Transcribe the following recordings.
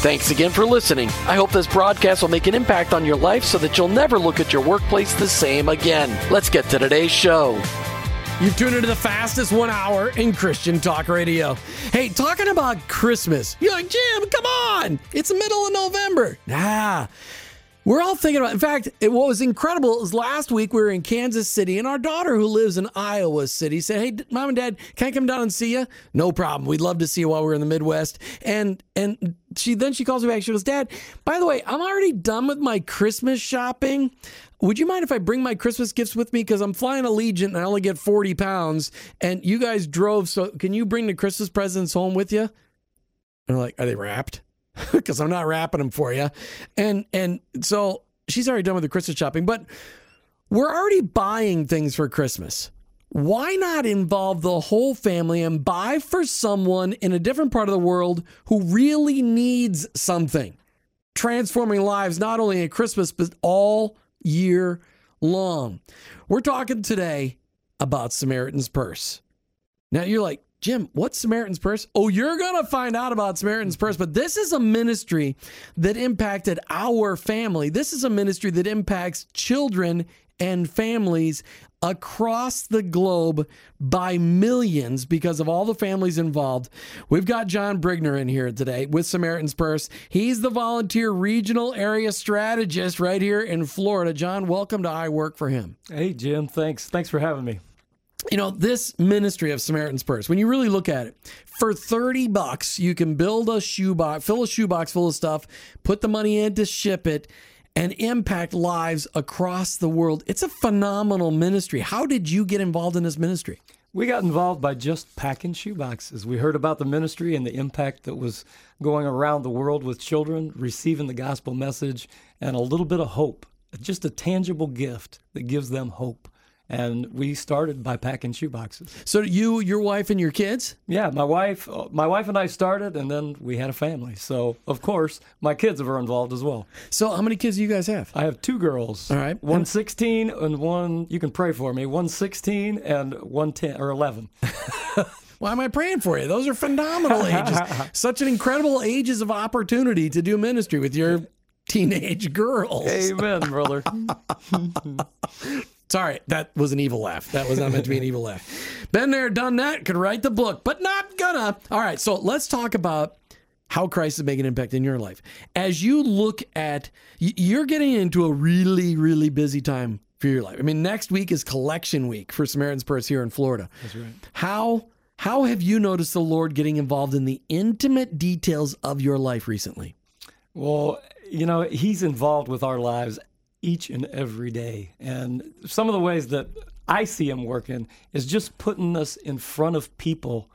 Thanks again for listening. I hope this broadcast will make an impact on your life so that you'll never look at your workplace the same again. Let's get to today's show. You've tuned into the fastest one hour in Christian talk radio. Hey, talking about Christmas. You're like, Jim, come on. It's the middle of November. Nah. We're all thinking about. In fact, it, what was incredible is last week we were in Kansas City, and our daughter, who lives in Iowa City, said, "Hey, mom and dad, can I come down and see you?" No problem. We'd love to see you while we're in the Midwest. And and she then she calls me back. She goes, "Dad, by the way, I'm already done with my Christmas shopping. Would you mind if I bring my Christmas gifts with me? Because I'm flying Allegiant and I only get 40 pounds, and you guys drove. So can you bring the Christmas presents home with you?" And I'm like, "Are they wrapped?" because I'm not wrapping them for you. And and so she's already done with the Christmas shopping, but we're already buying things for Christmas. Why not involve the whole family and buy for someone in a different part of the world who really needs something? Transforming lives not only at Christmas, but all year long. We're talking today about Samaritan's Purse. Now you're like, Jim, what's Samaritan's Purse? Oh, you're going to find out about Samaritan's Purse, but this is a ministry that impacted our family. This is a ministry that impacts children and families across the globe by millions because of all the families involved. We've got Jon Brigner in here today with Samaritan's Purse. He's the volunteer regional area strategist right here in Florida. Jon, welcome to I Work for Him. Hey, Jim. Thanks. Thanks for having me you know this ministry of samaritan's purse when you really look at it for 30 bucks you can build a shoebox fill a shoebox full of stuff put the money in to ship it and impact lives across the world. It's a phenomenal ministry. How did you get involved in this ministry? We got involved by just packing shoeboxes. We heard about the ministry and the impact that was going around the world with children receiving the gospel message and a little bit of hope just a tangible gift that gives them hope and we started by packing shoeboxes. So you, your wife, and your kids? Yeah, my wife, my wife and I started, and then we had a family. So of course, my kids were involved as well. So how many kids do you guys have? I have two girls. All right, one and 16 and one. You can pray for me. One 16 and one ten or 11. Why am I praying for you? Those are phenomenal ages. Such an incredible ages of opportunity to do ministry with your teenage girls. Amen, brother. Sorry, that was an evil laugh. That was not meant to be an evil laugh. Been there, done that, could write the book, but not gonna. All right, so let's talk about how Christ is making an impact in your life. As you look at, you're getting into a really, really busy time for your life. I mean, next week is collection week for Samaritan's Purse here in Florida. That's right. How how have you noticed the Lord getting involved in the intimate details of your life recently? Well, you know, He's involved with our lives each and every day. And some of the ways that I see him working is just putting us in front of people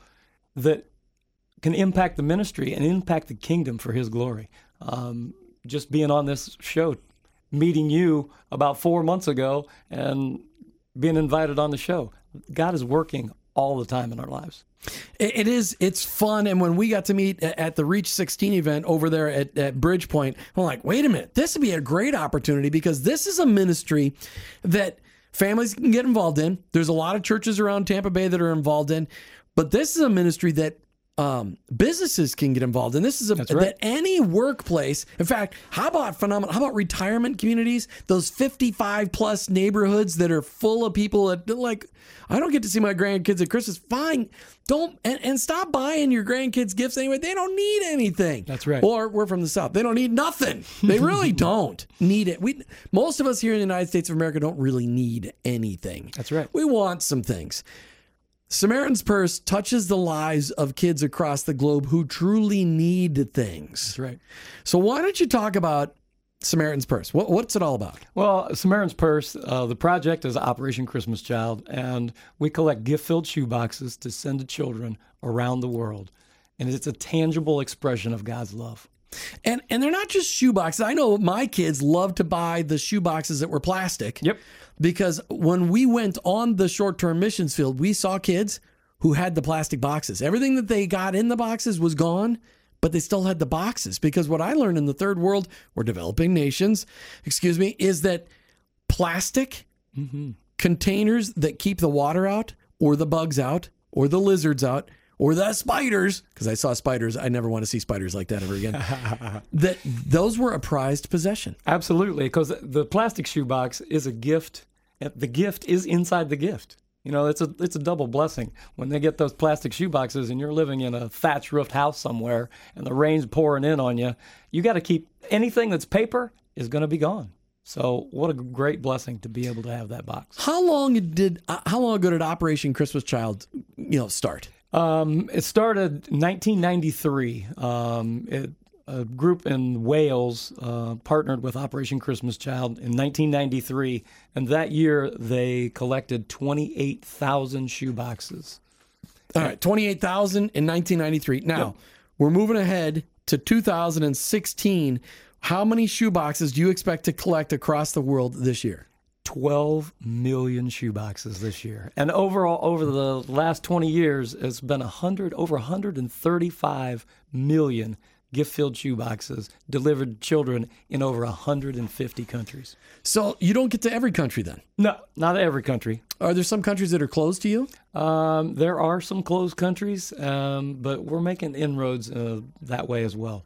that can impact the ministry and impact the kingdom for his glory. Um, just being on this show, meeting you about four months ago, and being invited on the show. God is working all the time in our lives. It is. It's fun. And when we got to meet at the Reach 16 event over there at, at Bridgepoint, I'm like, wait a minute, this would be a great opportunity because this is a ministry that families can get involved in. There's a lot of churches around Tampa Bay that are involved in, but this is a ministry that um, businesses can get involved, and this is a, right. that any workplace. In fact, how about phenomenal? How about retirement communities? Those fifty-five plus neighborhoods that are full of people that like. I don't get to see my grandkids at Christmas. Fine, don't and, and stop buying your grandkids gifts anyway. They don't need anything. That's right. Or we're from the south. They don't need nothing. They really don't need it. We most of us here in the United States of America don't really need anything. That's right. We want some things. Samaritan's Purse touches the lives of kids across the globe who truly need things. That's right. So why don't you talk about Samaritan's Purse? What, what's it all about? Well, Samaritan's Purse, uh, the project is Operation Christmas Child, and we collect gift filled shoeboxes to send to children around the world. And it's a tangible expression of God's love. And and they're not just shoe boxes. I know my kids love to buy the shoe boxes that were plastic. Yep. Because when we went on the short-term missions field, we saw kids who had the plastic boxes. Everything that they got in the boxes was gone, but they still had the boxes. Because what I learned in the third world or developing nations, excuse me, is that plastic mm-hmm. containers that keep the water out or the bugs out or the lizards out or the spiders because I saw spiders I never want to see spiders like that ever again that those were a prized possession Absolutely, because the plastic shoebox is a gift. The gift is inside the gift. You know, it's a it's a double blessing when they get those plastic shoeboxes and you're living in a thatch roofed house somewhere and the rain's pouring in on you. You got to keep anything that's paper is going to be gone. So what a great blessing to be able to have that box. how long did uh, how long ago did Operation Christmas Child you know start Um, it started 1993. Um, it, a group in Wales uh, partnered with Operation Christmas Child in 1993, and that year they collected 28,000 shoeboxes. all right 28,000 in 1993 now we're moving ahead to 2016 how many shoe boxes do you expect to collect across the world this year 12 million shoeboxes this year. And overall, over the last 20 years, it's been 100, over 135 million gift-filled shoeboxes delivered to children in over 150 countries. so you don't get to every country then No, not every country. are there some countries that are closed to you Um, there are some closed countries, um, but we're making inroads uh, that way as well.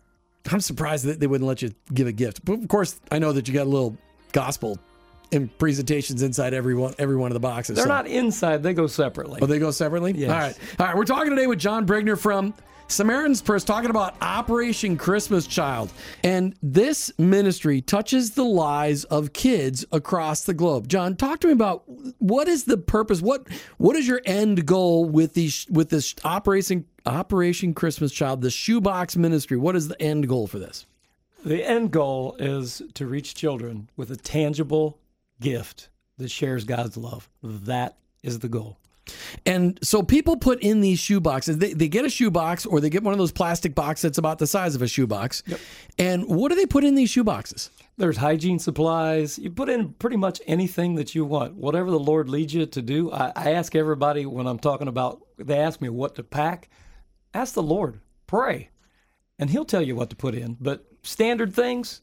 I'm surprised that they wouldn't let you give a gift. But of course, I know that you got a little gospel in presentations inside every one every one of the boxes. They're so- not inside; they go separately. Oh, they go separately? Yes. All right. All right. We're talking today with Jon Brigner from Samaritan's Purse, talking about Operation Christmas Child. And this ministry touches the lives of kids across the globe. Jon, talk to me about what is the purpose? What what is your end goal with these with this Operation Operation Christmas Child, the shoebox ministry? What is the end goal for this? The end goal is to reach children with a tangible gift that shares God's love. That is the goal. And so people put in these shoe boxes. They, they get a shoe box or they get one of those plastic boxes that's about the size of a shoe box. And what do they put in these shoe boxes? There's hygiene supplies. You put in pretty much anything that you want, whatever the Lord leads you to do. I, I ask everybody when I'm talking about, they ask me what to pack. Ask the Lord, pray, and He'll tell you what to put in. But standard things,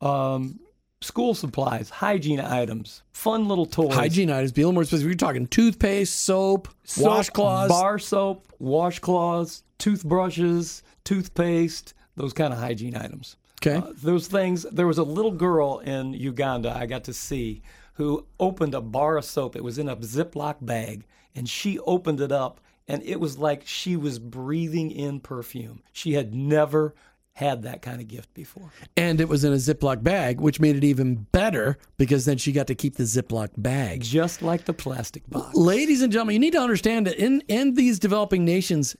um, school supplies, hygiene items, fun little toys. Hygiene items. Be a little more specific. We're talking toothpaste, soap, soap, washcloths. bar soap, washcloths, toothbrushes, toothpaste, those kind of hygiene items. Okay. Uh, those things. There was a little girl in Uganda I got to see who opened a bar of soap. It was in a Ziploc bag, and she opened it up, and it was like she was breathing in perfume. She had never had that kind of gift before. and it was in a Ziploc bag, which made it even better because then she got to keep the Ziploc bag. Just like the plastic box. Ladies and gentlemen, you need to understand that in, in these developing nations,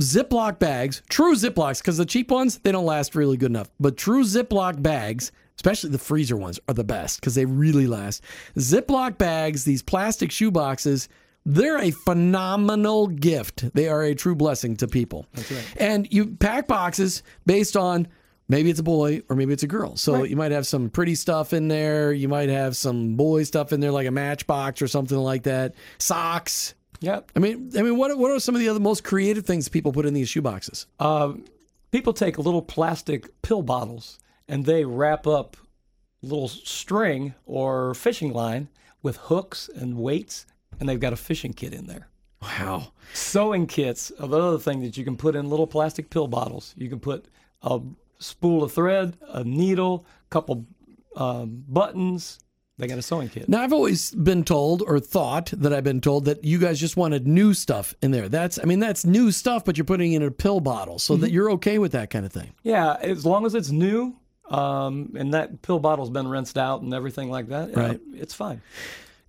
Ziploc bags, true Ziplocs, because the cheap ones, they don't last really good enough. But true Ziploc bags, especially the freezer ones, are the best because they really last. Ziploc bags, these plastic shoe boxes, they're a phenomenal gift. They are a true blessing to people. That's right. And you pack boxes based on maybe it's a boy or maybe it's a girl. So you might have some pretty stuff in there. You might have some boy stuff in there, like a matchbox or something like that. Socks. Yep. I mean, I mean, what what are some of the other most creative things people put in these shoe boxes? Uh, people take little plastic pill bottles and they wrap up little string or fishing line with hooks and weights, and they've got a fishing kit in there. Wow. Sewing kits are the other thing that you can put in little plastic pill bottles. You can put a spool of thread, a needle, a couple um, buttons. They got a sewing kit. Now, I've always been told or thought that I've been told that you guys just wanted new stuff in there. That's, I mean, that's new stuff, but you're putting in a pill bottle so that you're okay with that kind of thing. Yeah, as long as it's new um, and that pill bottle's been rinsed out and everything like that, Right. it's fine.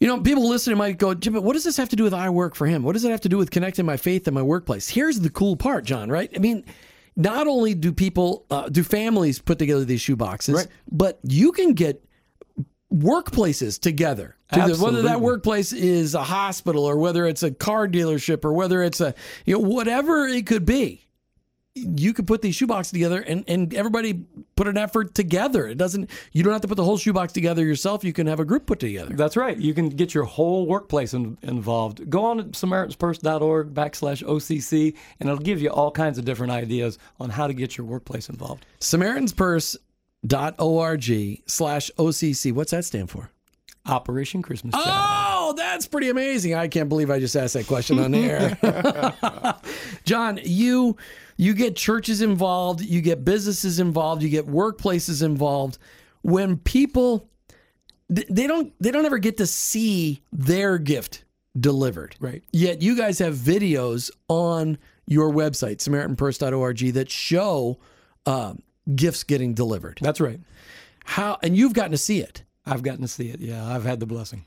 You know, people listening might go, Jim, but what does this have to do with I work for him? What does it have to do with connecting my faith and my workplace? Here's the cool part, Jon, right? I mean, not only do people, uh, do families put together these shoe boxes, Right. but you can get workplaces together. To the- whether that workplace is a hospital or whether it's a car dealership or whether it's a, you know, whatever it could be. You could put these shoeboxes together and, and everybody put an effort together. It doesn't, you don't have to put the whole shoebox together yourself. You can have a group put together. That's right. You can get your whole workplace in, involved. Go on to SamaritansPurse.org backslash OCC, and it'll give you all kinds of different ideas on how to get your workplace involved. SamaritansPurse.org slash OCC. What's that stand for? Operation Christmas Child. Oh, that's pretty amazing. I can't believe I just asked that question on the air. Jon, you you get churches involved, you get businesses involved, you get workplaces involved. When people they don't they don't ever get to see their gift delivered. Right. Yet you guys have videos on your website, SamaritanPurse.org, that show um, gifts getting delivered. That's right. How and you've gotten to see it. I've gotten to see it. Yeah, I've had the blessing.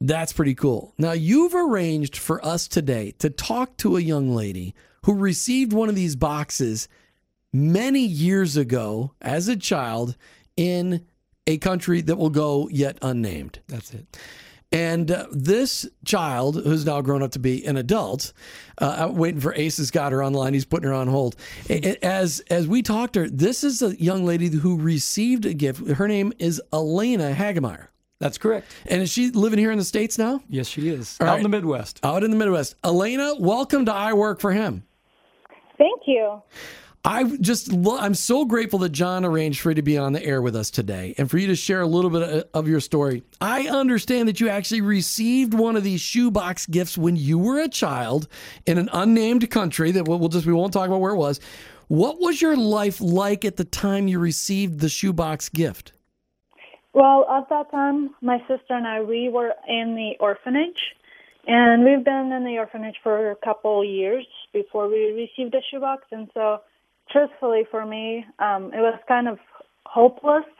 That's pretty cool. Now, you've arranged for us today to talk to a young lady who received one of these boxes many years ago as a child in a country that will go yet unnamed. That's it. And uh, this child, who's now grown up to be an adult, uh, waiting for Ace's got her online. He's putting her on hold. As as we talked to her, this is a young lady who received a gift. Her name is Elena Hagemeyer. That's correct. And is she living here in the States now? Yes, she is. All Out right. in the Midwest. out in the Midwest. Elena, welcome to I Work for Him. Thank you. I just lo- I'm so grateful that Jon arranged for you to be on the air with us today and for you to share a little bit of, of your story. I understand that you actually received one of these shoebox gifts when you were a child in an unnamed country that we'll we'll just we won't talk about where it was. What was your life like at the time you received the shoebox gift? Well, at that time, my sister and I, we were in the orphanage, and we've been in the orphanage for a couple years before we received the shoebox. And so, truthfully, for me, um, it was kind of hopeless,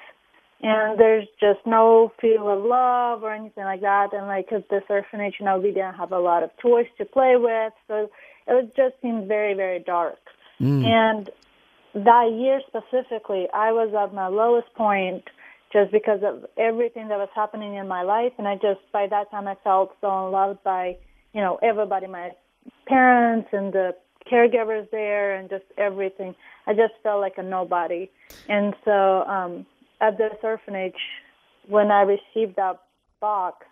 and there's just no feel of love or anything like that. And like at this orphanage, you know, we didn't have a lot of toys to play with, so it was just seemed very, very dark. And that year specifically, I was at my lowest point just because of everything that was happening in my life. And I just, by that time, I felt so unloved by, you know, everybody, my parents and the caregivers there and just everything. I just felt like a nobody. And so um, at this orphanage, when I received that box,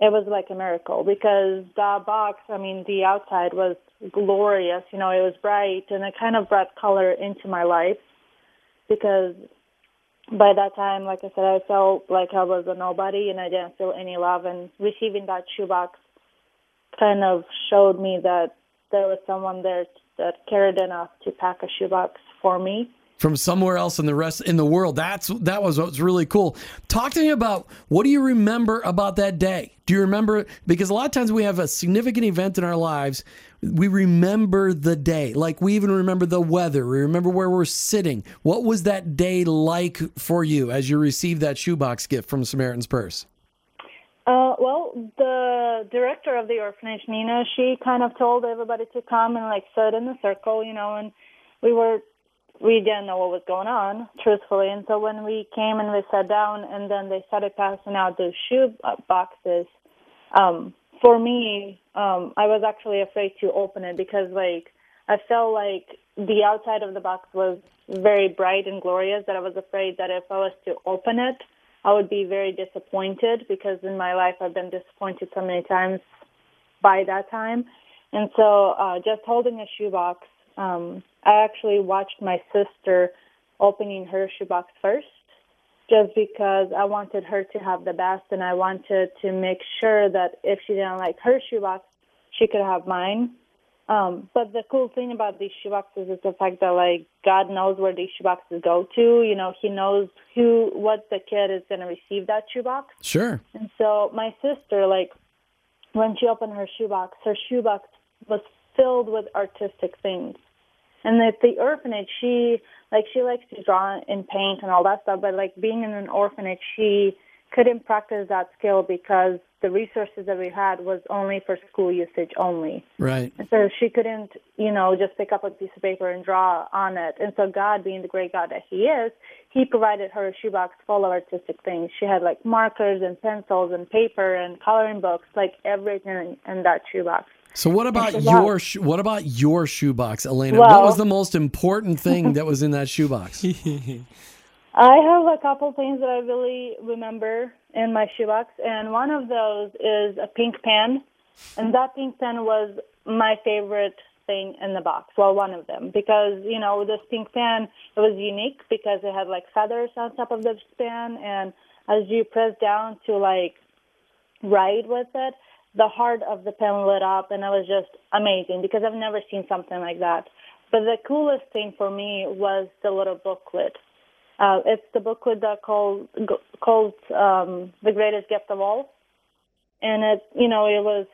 it was like a miracle because that box, I mean, the outside was glorious. You know, it was bright and it kind of brought color into my life because by that time, like I said, I felt like I was a nobody and I didn't feel any love. And receiving that shoebox kind of showed me that there was someone there that cared enough to pack a shoebox for me. from somewhere else in the rest in the world. That's that was what's really cool. Talk to me about what do you remember about that day? Do you remember because a lot of times we have a significant event in our lives, we remember the day. Like we even remember the weather. We remember where we're sitting. What was that day like for you as you received that shoebox gift from Samaritan's Purse? Uh, well, the director of the orphanage, Nina, she kind of told everybody to come and like sit in a circle, you know, and we were, we didn't know what was going on, truthfully. And so when we came and we sat down and then they started passing out those shoe boxes, um, for me, um, I was actually afraid to open it because like I felt like the outside of the box was very bright and glorious that I was afraid that if I was to open it, I would be very disappointed because in my life I've been disappointed so many times by that time. And so uh, just holding a shoebox, um, I actually watched my sister opening her shoebox first just because I wanted her to have the best and I wanted to make sure that if she didn't like her shoebox, she could have mine. Um, but the cool thing about these shoeboxes is the fact that like God knows where these shoeboxes go to. You know, He knows who, what the kid is going to receive that shoebox. Sure. And so my sister, like, when she opened her shoebox, her shoebox was filled with artistic things. And at the orphanage, she like she likes to draw and paint and all that stuff. But like being in an orphanage, she couldn't practice that skill because the resources that we had was only for school usage only. Right. And so she couldn't, you know, just pick up a piece of paper and draw on it. And so God, being the great God that He is, He provided her a shoebox full of artistic things. She had like markers and pencils and paper and coloring books, like everything in that shoebox. So what about It's your lot. sh- what about your shoebox, Elena? what was the most important thing that was in that shoebox? I have a couple things that I really remember in my shoebox, and one of those is a pink pen, and that pink pen was my favorite thing in the box. Well, one of them because you know this pink pen it was unique because it had like feathers on top of the pen, and as you press down to like write with it, the heart of the pen lit up, and it was just amazing because I've never seen something like that. But the coolest thing for me was the little booklet. Uh, it's the booklet that called called um, the greatest gift of all, and it you know it was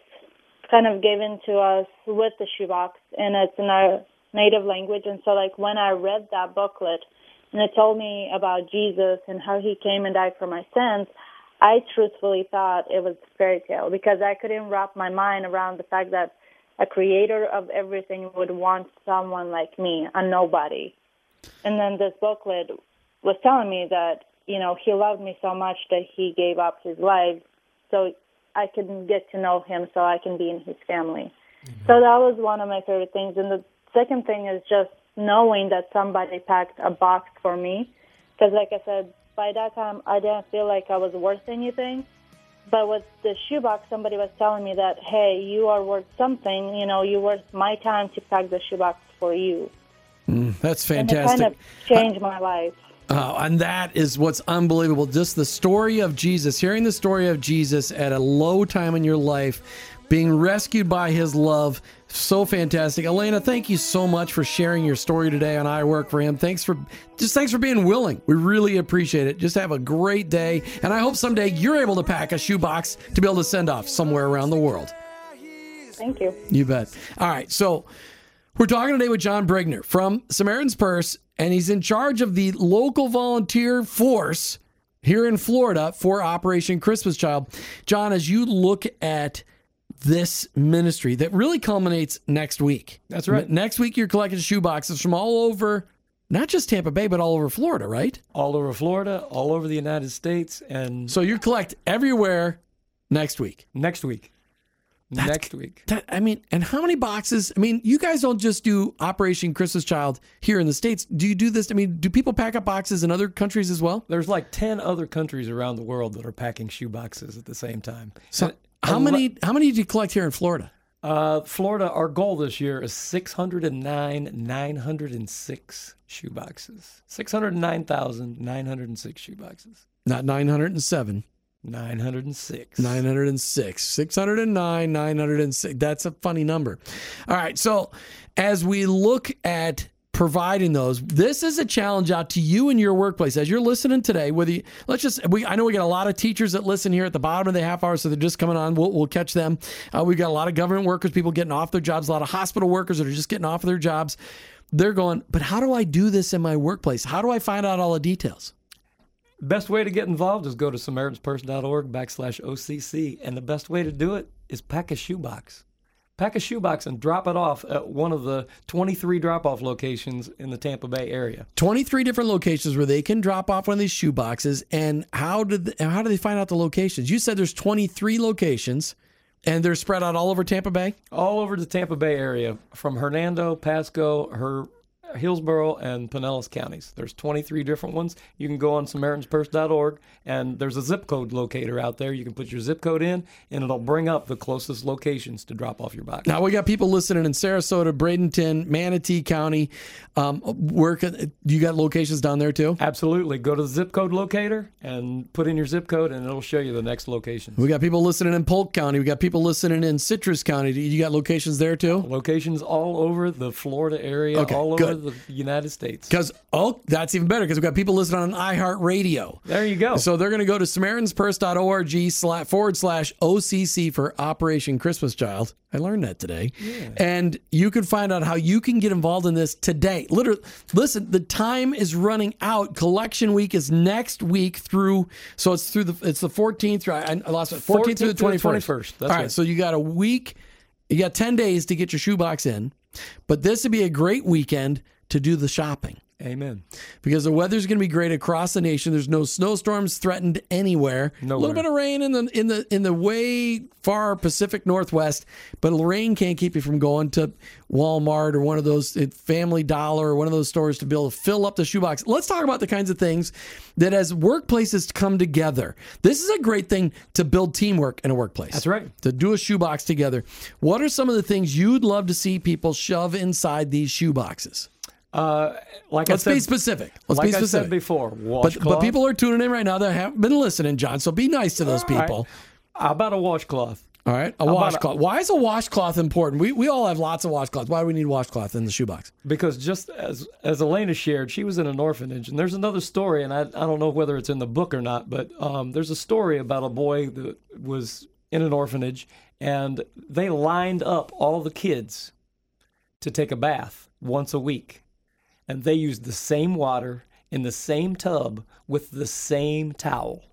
kind of given to us with the shoebox, and it's in our native language. And so like when I read that booklet, and it told me about Jesus and how he came and died for my sins, I truthfully thought it was a fairy tale because I couldn't wrap my mind around the fact that a creator of everything would want someone like me, a nobody. And then this booklet was telling me that, you know, he loved me so much that he gave up his life so I can get to know him so I can be in his family. Mm-hmm. So that was one of my favorite things. And the second thing is just knowing that somebody packed a box for me. Because, like I said, by that time, I didn't feel like I was worth anything. But with the shoebox, somebody was telling me that, hey, you are worth something. You know, you're worth my time to pack the shoebox for you. Mm, that's And fantastic. it kind of changed my life. Oh, and that is what's unbelievable. Just the story of Jesus, hearing the story of Jesus at a low time in your life, being rescued by his love. So fantastic. Elena, thank you so much for sharing your story today on I Work for Him. Thanks for just thanks for being willing. We really appreciate it. Just have a great day. And I hope someday you're able to pack a shoebox to be able to send off somewhere around the world. Thank you. You bet. All right. So we're talking today with Jon Brigner from Samaritan's Purse, and he's in charge of the local volunteer force here in Florida for Operation Christmas Child. Jon, as you look at this ministry that really culminates next week. That's right. Next week, you're collecting shoe boxes from all over, not just Tampa Bay, but all over Florida, right? all over Florida, all over the United States, and So you collect everywhere next week. next week. That's- next week. That, I mean, and how many boxes? I mean, you guys don't just do Operation Christmas Child here in the States. Do you do this? I mean, do people pack up boxes in other countries as well? There's like 10 other countries around the world that are packing shoe boxes at the same time. So And- how and many how many do you collect here in Florida? Uh, Florida, our goal this year is 609, 906 shoe boxes. 609,906 shoe boxes. Not 907, 906. 906, 609, 906. That's a funny number. All right. So as we look at providing those, this is a challenge out to you in your workplace. As you're listening today, whether you, let's just, we, I know we got a lot of teachers that listen here at the bottom of the half hour, so they're just coming on. We'll, we'll catch them. Uh, we've got a lot of government workers, people getting off their jobs, a lot of hospital workers that are just getting off of their jobs. They're going, but how do I do this in my workplace? How do I find out all the details? Best way to get involved is go to SamaritansPurse.org backslash OCC. And the best way to do it is pack a shoebox. Pack a shoebox and drop it off at one of the 23 drop off locations in the Tampa Bay area. 23 different locations where they can drop off one of these shoeboxes. and how did they, how do they find out the locations you said there's 23 locations and they're spread out all over tampa bay All over the Tampa Bay area, from Hernando, Pasco, her Hillsborough, and Pinellas counties. There's 23 different ones. You can go on SamaritansPurse.org, and there's a zip code locator out there. You can put your zip code in, and it'll bring up the closest locations to drop off your box. Now we got people listening in Sarasota, Bradenton, Manatee County. Um, where can, you got locations down there too? Absolutely. Go to the zip code locator and put in your zip code, and it'll show you the next location. We got people listening in Polk County. We got people listening in Citrus County. Do you got locations there too? Locations all over the Florida area, Okay, all good. Over the United States. Because oh, that's even better because we've got people listening on iHeartRadio. There you go. So they're going to go to SamaritansPurse.org forward slash OCC for Operation Christmas Child. I learned that today. And you can find out how you can get involved in this today. Literally, listen, the time is running out. Collection week is next week through, so it's through the, it's the 14th, through, I lost it, 14th, through the 14th 21st. through the 21st, that's All right, right. so you got a week, you got 10 days to get your shoebox in, but this would be a great weekend to do the shopping Amen. because the weather's going to be great across the nation. There's no snowstorms threatened anywhere. A little bit of rain in the in the in the way far Pacific Northwest, but rain can't keep you from going to Walmart or one of those uh, Family Dollar or one of those stores to be able to fill up the shoebox. Let's talk about the kinds of things that as workplaces come together. This is a great thing to build teamwork in a workplace. That's right. To do a shoebox together. What are some of the things you'd love to see people shove inside these shoeboxes? Uh, like Let's I said, be specific. Let's like be I specific. said before, But, but people are tuning in right now that haven't been listening, Jon. So be nice to those All right. people. How about a washcloth? All right. A washcloth. Why is a washcloth important? We, we all have lots of washcloths. Why do we need washcloth in the shoebox? Because just as as Elena shared, she was in an orphanage, and there's another story, and I, I don't know whether it's in the book or not, but um, there's a story about a boy that was in an orphanage, and they lined up all the kids to take a bath once a week, and they used the same water in the same tub with the same towel.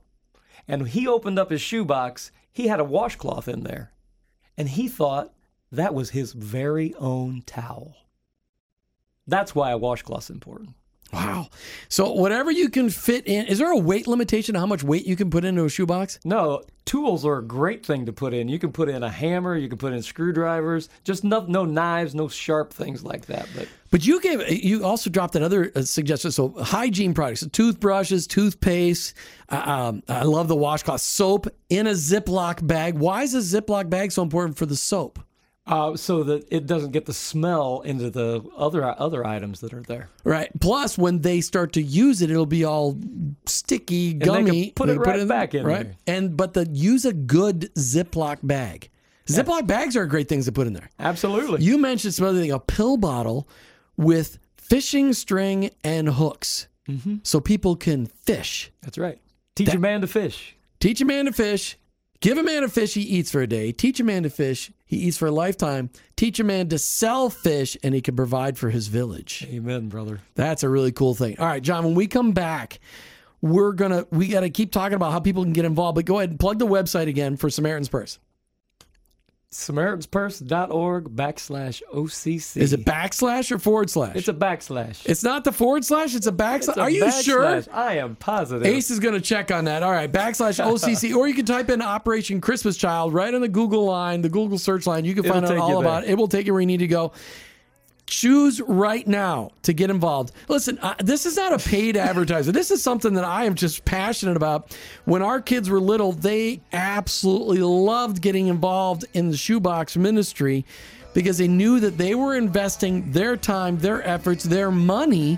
And he opened up his shoebox, he had a washcloth in there, and he thought that was his very own towel. That's why a washcloth's important. Wow. So whatever you can fit in, is there a weight limitation on how much weight you can put into a shoebox? No, tools are a great thing to put in. You can put in a hammer, you can put in screwdrivers, just no, no knives, no sharp things like that. But But you gave you also dropped another uh, suggestion. So hygiene products, toothbrushes, toothpaste. Uh, um, I love the washcloth. Soap in a Ziploc bag. Why is a Ziploc bag so important for the soap? Uh, so that it doesn't get the smell into the other other items that are there. Right. Plus, when they start to use it, it'll be all sticky, gummy. put it right back in right. there. And but the use a good Ziploc bag. Ziploc bags are great things to put in there. Absolutely. You mentioned some other thing, a pill bottle with fishing string and hooks, Mm-hmm. so people can fish. That's right. Teach a man to fish. Teach a man to fish. Give a man a fish he eats for a day. Teach a man to fish he eats for a lifetime. Teach a man to sell fish and he can provide for his village. Amen, brother. That's a really cool thing. All right, Jon, when we come back, we're going to we got to keep talking about how people can get involved, but go ahead and plug the website again for Samaritan's Purse. SamaritansPurse.org backslash OCC. Is it backslash or forward slash? It's a backslash. It's not the forward slash, it's a backslash. It's a Are you sure? I am positive. Ace is going to check on that. All right, backslash OCC, or you can type in Operation Christmas Child right on the Google line, the Google search line. You can It'll find out all about it. It will take you where you need to go. Choose right now to get involved. Listen, uh, this is not a paid advertisement. This is something that I am just passionate about. When our kids were little, they absolutely loved getting involved in the shoebox ministry because they knew that they were investing their time, their efforts, their money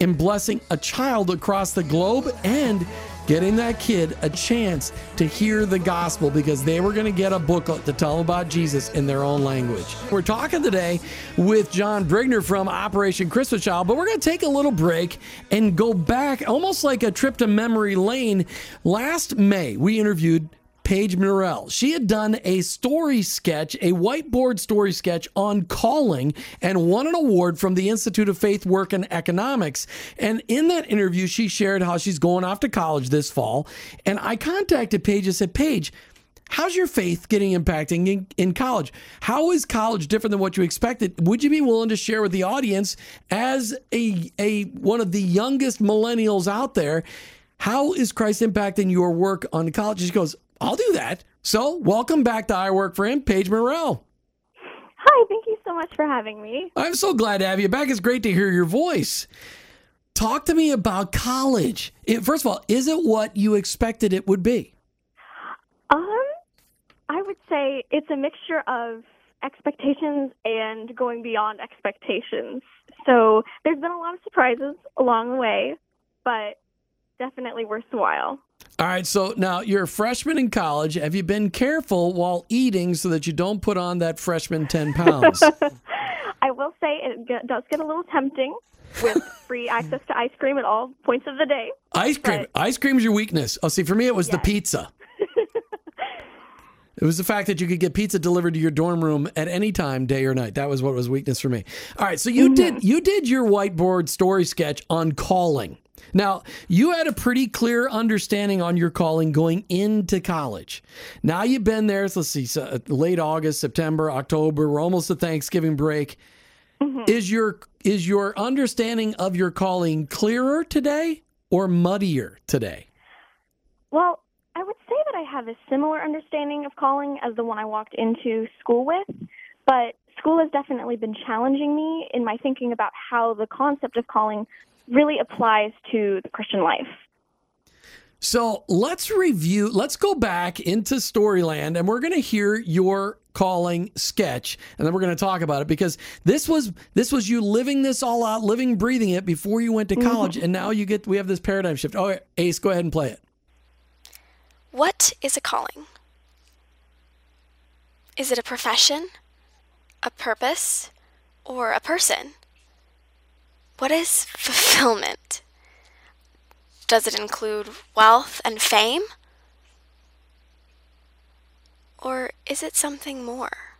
in blessing a child across the globe and getting that kid a chance to hear the gospel because they were going to get a booklet to tell about Jesus in their own language. We're talking today with Jon Brigner from Operation Christmas Child, but we're going to take a little break and go back almost like a trip to memory lane. Last May, we interviewed Paige Murrell. She had done a story sketch, a whiteboard story sketch on calling, and won an award from the Institute of Faith Work and Economics. And in that interview, she shared how she's going off to college this fall. And I contacted Paige and said, Paige, How's your faith getting impacting in, in college? How is college different than what you expected? Would you be willing to share with the audience as a, a one of the youngest millennials out there? How is Christ impacting your work on college? She goes, I'll do that. So, welcome back to I Work for Him, Paige Murrell. Hi, thank you so much for having me. I'm so glad to have you back. It's great to hear your voice. Talk to me about college. It, first of all, is it what you expected it would be? Um, I would say it's a mixture of expectations and going beyond expectations. So there's been a lot of surprises along the way, but definitely worth the while. All right, so now you're a freshman in college. Have you been careful while eating so that you don't put on that freshman 10 pounds? I will say it does get a little tempting with free access to ice cream at all points of the day. Ice cream. But- Ice cream is your weakness. Oh, see, for me, it was the pizza. it was the fact that you could get pizza delivered to your dorm room at any time, day or night. That was what was weakness for me. All right, so you mm-hmm. did you did your whiteboard story sketch on calling. Now, you had a pretty clear understanding on your calling going into college. Now you've been there, let's see, so, uh, late August, September, October, we're almost to Thanksgiving break. Is your is your understanding of your calling clearer today or muddier today? Well, I would say that I have a similar understanding of calling as the one I walked into school with, but school has definitely been challenging me in my thinking about how the concept of calling really applies to the Christian life. So let's review, let's go back into Storyland and we're going to hear your calling sketch and then we're going to talk about it because this was this was you living this all out living breathing it before you went to mm-hmm. college and now you get we have this paradigm shift oh ace go ahead and play it What is a calling? Is it a profession, a purpose, or a person? What is fulfillment? Does it include wealth and fame? Or is it something more?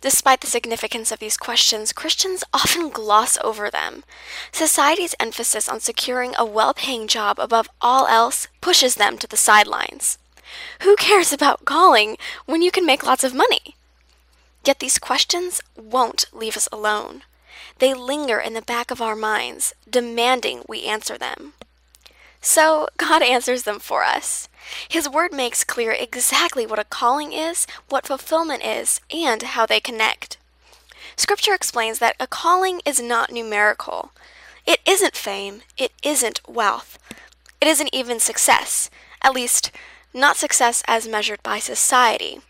Despite the significance of these questions, Christians often gloss over them. Society's emphasis on securing a well paying job above all else pushes them to the sidelines. Who cares about calling when you can make lots of money? Yet these questions won't leave us alone. They linger in the back of our minds, demanding we answer them. So, God answers them for us. His word makes clear exactly what a calling is, what fulfillment is, and how they connect. Scripture explains that a calling is not numerical. It isn't fame, it isn't wealth. It isn't even success, at least, not success as measured by society.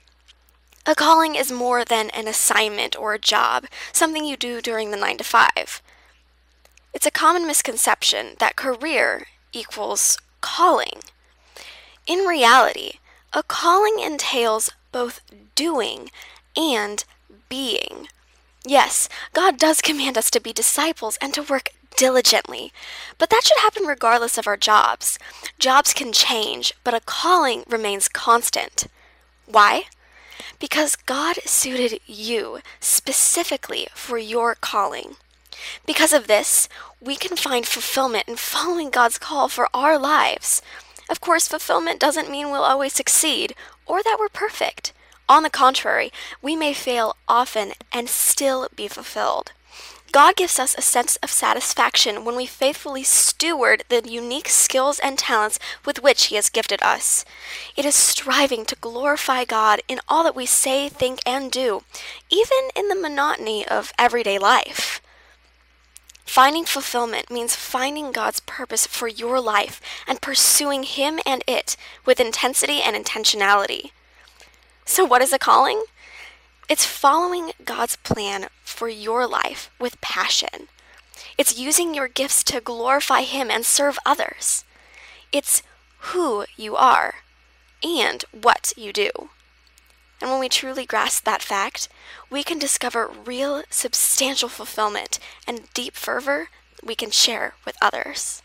A calling is more than an assignment or a job, something you do during the 9 to 5. It's a common misconception that career equals calling. In reality, a calling entails both doing and being. Yes, God does command us to be disciples and to work diligently, but that should happen regardless of our jobs. Jobs can change, but a calling remains constant. Why? Because God suited you specifically for your calling. Because of this, we can find fulfillment in following God's call for our lives. Of course, fulfillment doesn't mean we'll always succeed or that we're perfect. On the contrary, we may fail often and still be fulfilled. God gives us a sense of satisfaction when we faithfully steward the unique skills and talents with which He has gifted us. It is striving to glorify God in all that we say, think, and do, even in the monotony of everyday life. Finding fulfillment means finding God's purpose for your life and pursuing Him and it with intensity and intentionality. So, what is a calling? It's following God's plan for your life with passion. It's using your gifts to glorify Him and serve others. It's who you are and what you do. And when we truly grasp that fact, we can discover real, substantial fulfillment and deep fervor we can share with others.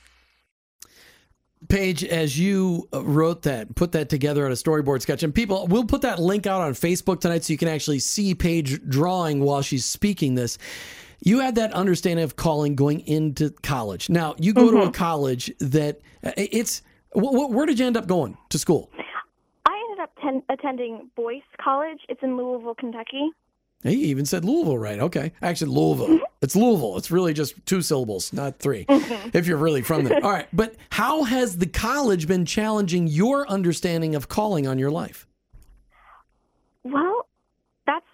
Paige, as you uh, wrote that, put that together on a storyboard sketch, and people, we'll put that link out on Facebook tonight so you can actually see Paige drawing while she's speaking this. You had that understanding of calling going into college. Now, you go to a college that uh, it's, wh- wh- where did you end up going to school? I ended up ten- attending Boyce College. It's in Louisville, Kentucky. He even said Louisville, right? Okay. Actually, Louisville. Mm-hmm. It's Louisville. It's really just two syllables, not 3 mm-hmm. if you're really from there. All right. But how has the college been challenging your understanding of calling on your life? Well, that's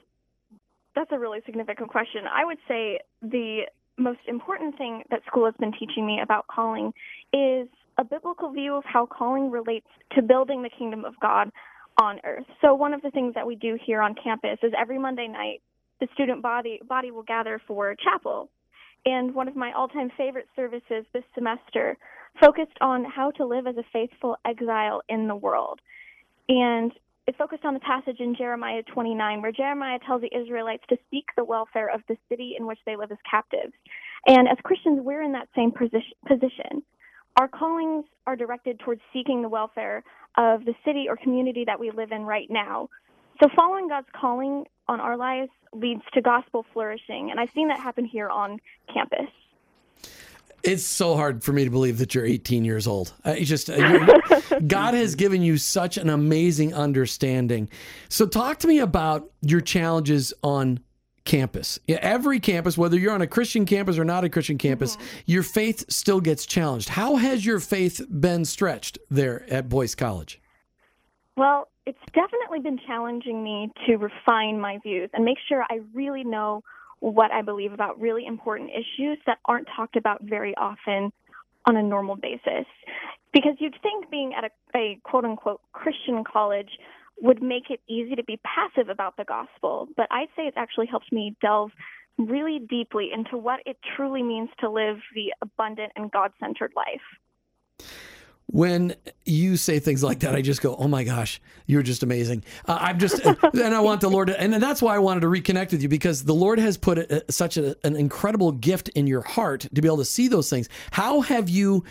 that's a really significant question. I would say the most important thing that school has been teaching me about calling is a biblical view of how calling relates to building the kingdom of God on earth. So one of the things that we do here on campus is every Monday night the student body body will gather for chapel. And one of my all-time favorite services this semester focused on how to live as a faithful exile in the world. And it focused on the passage in Jeremiah 29, where Jeremiah tells the Israelites to seek the welfare of the city in which they live as captives. And as Christians, we're in that same position. Our callings are directed towards seeking the welfare of the city or community that we live in right now. So, following God's calling on our lives leads to gospel flourishing. And I've seen that happen here on campus. It's so hard for me to believe that you're 18 years old. It's just uh, God has given you such an amazing understanding. So talk to me about your challenges on campus. Every campus, whether you're on a Christian campus or not a Christian campus, mm-hmm. your faith still gets challenged. How has your faith been stretched there at Boyce College? Well, it's definitely been challenging me to refine my views and make sure I really know what I believe about really important issues that aren't talked about very often on a normal basis. Because you'd think being at a, a quote unquote Christian college would make it easy to be passive about the gospel, but I'd say it's actually helped me delve really deeply into what it truly means to live the abundant and God centered life when you say things like that, I just go, "Oh my gosh, you're just amazing." Uh, I'm just, and I want the Lord, to, and that's why I wanted to reconnect with you because the Lord has put a, such a, an incredible gift in your heart to be able to see those things. How have you?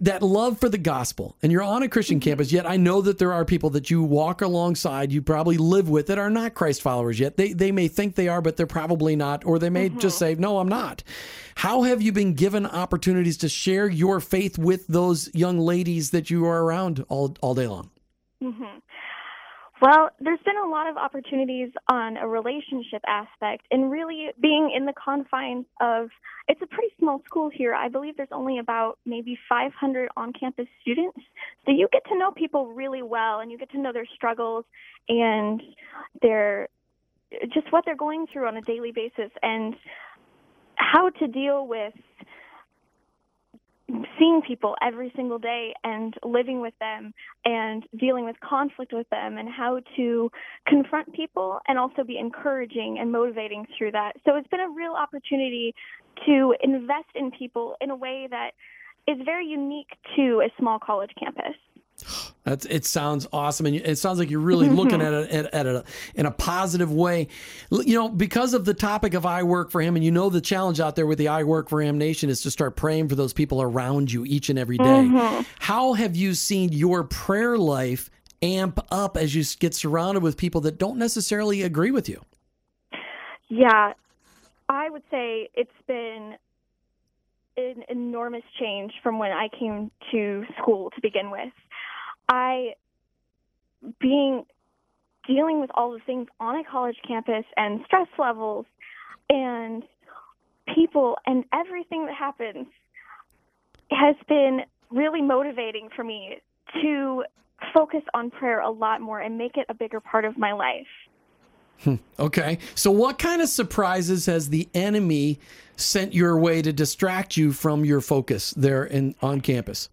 That love for the gospel and you're on a Christian mm-hmm. campus, yet I know that there are people that you walk alongside, you probably live with that are not Christ followers yet. They, they may think they are, but they're probably not, or they may mm-hmm. just say, no, I'm not. How have you been given opportunities to share your faith with those young ladies that you are around all, all day long? Mm-hmm. Well, there's been a lot of opportunities on a relationship aspect and really being in the confines of it's a pretty small school here. I believe there's only about maybe 500 on campus students. So you get to know people really well and you get to know their struggles and their just what they're going through on a daily basis and how to deal with seeing people every single day and living with them and dealing with conflict with them and how to confront people and also be encouraging and motivating through that. So it's been a real opportunity to invest in people in a way that is very unique to a small college campus. That's, it sounds awesome, and it sounds like you're really looking at it at, at it in a positive way. You know, because of the topic of I work for him, and you know the challenge out there with the I work for him nation is to start praying for those people around you each and every day. Mm-hmm. How have you seen your prayer life amp up as you get surrounded with people that don't necessarily agree with you? Yeah, I would say it's been an enormous change from when I came to school to begin with. I being dealing with all the things on a college campus and stress levels and people and everything that happens has been really motivating for me to focus on prayer a lot more and make it a bigger part of my life. Hmm. Okay. So, what kind of surprises has the enemy sent your way to distract you from your focus there in on campus?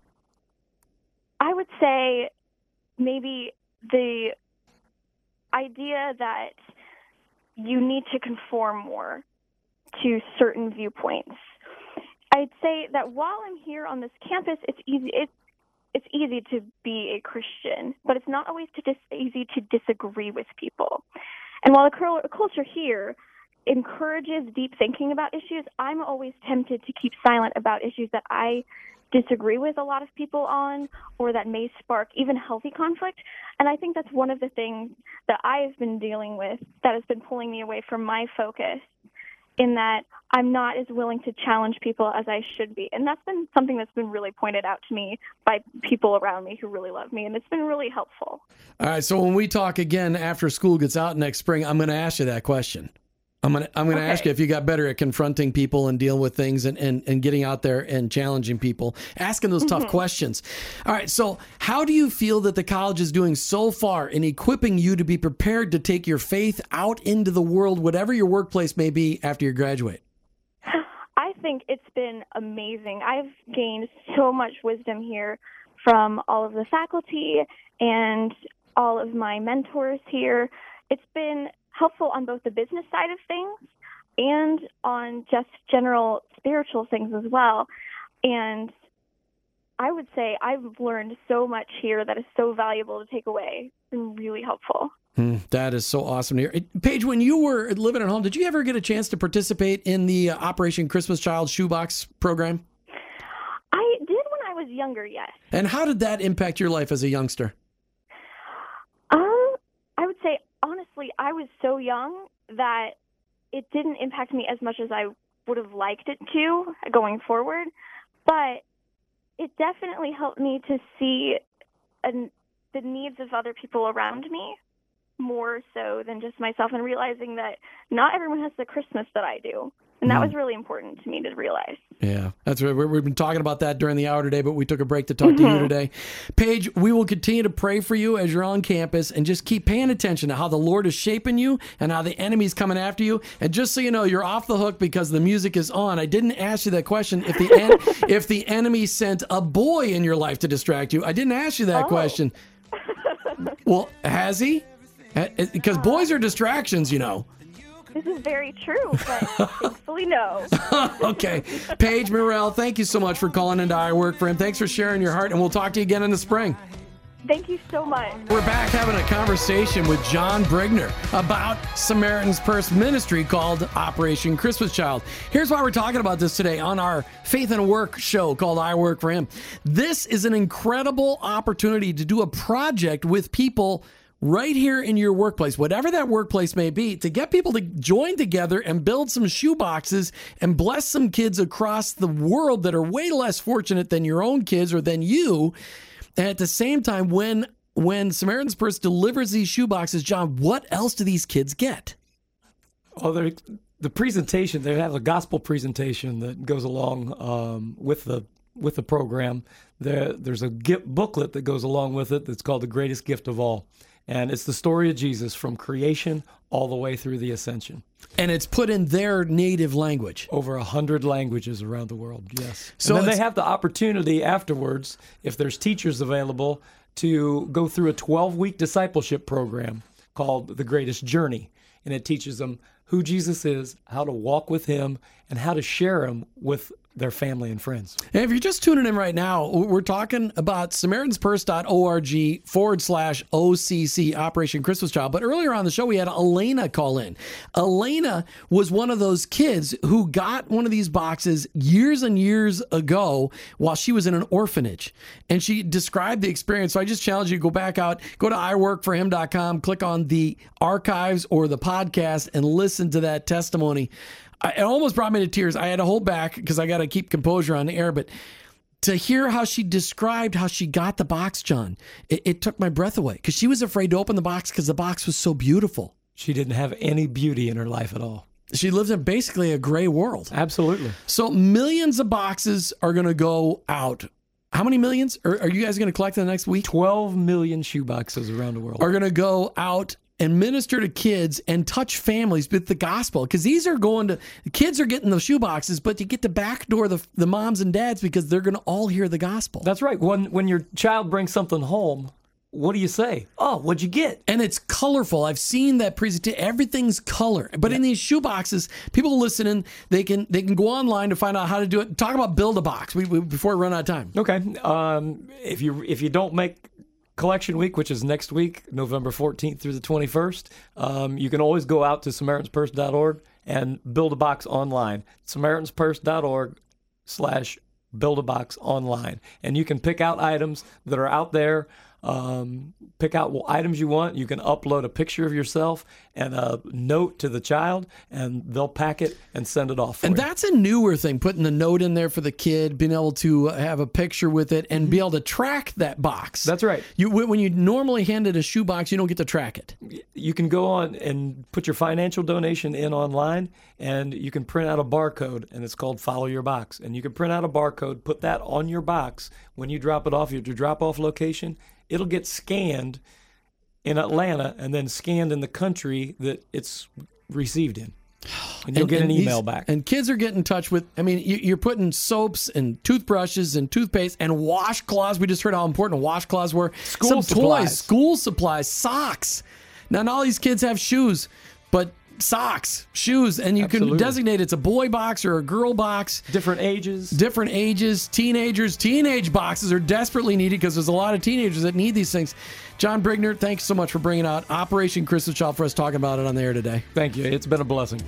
Maybe the idea that you need to conform more to certain viewpoints. I'd say that while I'm here on this campus, it's easy. It's it's easy to be a Christian, but it's not always to dis- easy to disagree with people. And while the culture here encourages deep thinking about issues, I'm always tempted to keep silent about issues that I disagree with a lot of people on or that may spark even healthy conflict. And I think that's one of the things that I've been dealing with that has been pulling me away from my focus in that I'm not as willing to challenge people as I should be. And that's been something that's been really pointed out to me by people around me who really love me. And it's been really helpful. All right. So when we talk again after school gets out next spring, I'm going to ask you that question. I'm gonna I'm gonna ask you if you got better at confronting people and dealing with things and, and, and getting out there and challenging people, asking those tough mm-hmm. questions. All right, so how do you feel that the college is doing so far in equipping you to be prepared to take your faith out into the world, whatever your workplace may be after you graduate? I think it's been amazing. I've gained so much wisdom here from all of the faculty and all of my mentors here. It's been helpful on both the business side of things and on just general spiritual things as well. And I would say I've learned so much here that is so valuable to take away. It's been really helpful. Hmm, that is so awesome to hear. Paige, when you were living at home, did you ever get a chance to participate in the uh, Operation Christmas Child Shoebox program? I did when I was younger, yes. And how did that impact your life as a youngster? Um, I would say honestly, I was so young that it didn't impact me as much as I would have liked it to going forward, but it definitely helped me to see an, the needs of other people around me more so than just myself and realizing that not everyone has the Christmas that I do. And that was mm. really important to me to realize. Yeah, that's right. We've been talking about that during the hour today, but we took a break to talk to you mm-hmm. today. Paige, we will continue to pray for you as you're on campus and just keep paying attention to how the Lord is shaping you and how the enemy's coming after you. And just so you know, you're off the hook because the music is on. I didn't ask you that question. If the en- if the enemy sent a boy in your life to distract you, I didn't ask you that Oh. question. Well, has he? Because eh, boys are distractions, you know. This is very true, but thankfully, no. okay. Paige Murrell, thank you so much for calling into I Work for Him. Thanks for sharing your heart, and we'll talk to you again in the spring. Thank you so much. We're back having a conversation with Jon Brigner about Samaritan's Purse ministry called Operation Christmas Child. Here's why we're talking about this today on our Faith and Work show called I Work for Him. This is an incredible opportunity to do a project with people right here in your workplace, whatever that workplace may be, to get people to join together and build some shoe boxes and bless some kids across the world that are way less fortunate than your own kids or than you. And at the same time, when when Samaritan's Purse delivers these shoe boxes, Jon, what else do these kids get? Oh, they're- the presentation they have a gospel presentation that goes along um, with the with the program. There, there's a gift booklet that goes along with it that's called "The Greatest Gift of All," and it's the story of Jesus from creation all the way through the ascension. And it's put in their native language. Over a hundred languages around the world. Yes. So and then they have the opportunity afterwards, if there's teachers available, to go through a 12 week discipleship program called The Greatest Journey. And it teaches them who Jesus is, how to walk with him, and how to share him with their family and friends. And if you're just tuning in right now, we're talking about SamaritansPurse.org forward slash OCC Operation Christmas Child. But earlier on the show, we had Elena call in. Elena was one of those kids who got one of these boxes years and years ago while she was in an orphanage. And she described the experience. So I just challenge you to go back out, go to iworkforhim.com, click on the archives or the podcast, and listen to that testimony. I, it almost brought me to tears. I had to hold back because I got to keep composure on the air, but to hear how she described how she got the box, Jon, it, it took my breath away because she was afraid to open the box because the box was so beautiful. She didn't have any beauty in her life at all. She lives in basically a gray world. Absolutely. So millions of boxes are going to go out. How many millions are, are you guys going to collect in the next week? 12 million shoe boxes around the world. Are going to go out and minister to kids and touch families with the gospel because these are going to kids are getting the shoe boxes, but you get to backdoor the the moms and dads because they're going to all hear the gospel. That's right. When when your child brings something home, what do you say? Oh, what'd you get? and it's colorful. I've seen that presentation. Everything's color. But in these shoe boxes, people listening, they can they can go online to find out how to do it. Talk about build a box. We, we before we run out of time. Okay. Um, if you if you don't make collection week, which is next week, November 14th through the 21st, um, you can always go out to SamaritansPurse.org and build a box online. SamaritansPurse.org slash build a box online. And you can pick out items that are out there um, pick out what items you want. You can upload a picture of yourself and a note to the child, and they'll pack it and send it off. And you. that's a newer thing, putting the note in there for the kid, being able to have a picture with it, and be able to track that box. That's right. You when you normally hand it a shoebox, you don't get to track it. you can go on and put your financial donation in online and you can print out a barcode and it's called follow your box and you can print out a barcode put that on your box when you drop it off at your drop off location it'll get scanned in atlanta and then scanned in the country that it's received in and you'll get an these- email back And kids are getting in touch with. I mean, you, you're putting soaps and toothbrushes and toothpaste and washcloths. We just heard how important washcloths were. School Some supplies. toys, school supplies, socks. Now, not all these kids have shoes, but socks, shoes, and you Absolutely. can designate it's a boy box or a girl box. different ages different ages, teenagers, teenage boxes are desperately needed because there's a lot of teenagers that need these things. Jon Brigner, thanks so much for bringing out Operation Christmas Child for us talking about it on the air today. thank you it's been a blessing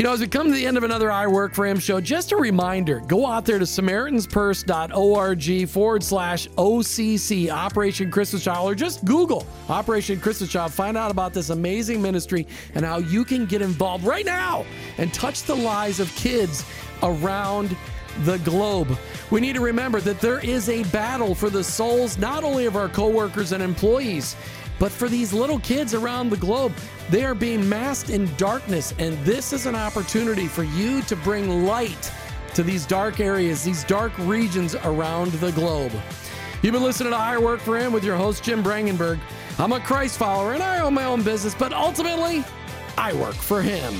You know, as we come to the end of another I Work for Him show, just a reminder go out there to SamaritansPurse.org forward slash OCC, Operation Christmas Child, or just Google Operation Christmas Child. Find out about this amazing ministry and how you can get involved right now and touch the lives of kids around the globe. We need to remember that there is a battle for the souls not only of our coworkers and employees, but for these little kids around the globe, they are being masked in darkness. And this is an opportunity for you to bring light to these dark areas, these dark regions around the globe. You've been listening to I Work for Him with your host, Jim Brangenberg. I'm a Christ follower and I own my own business, but ultimately, I work for Him.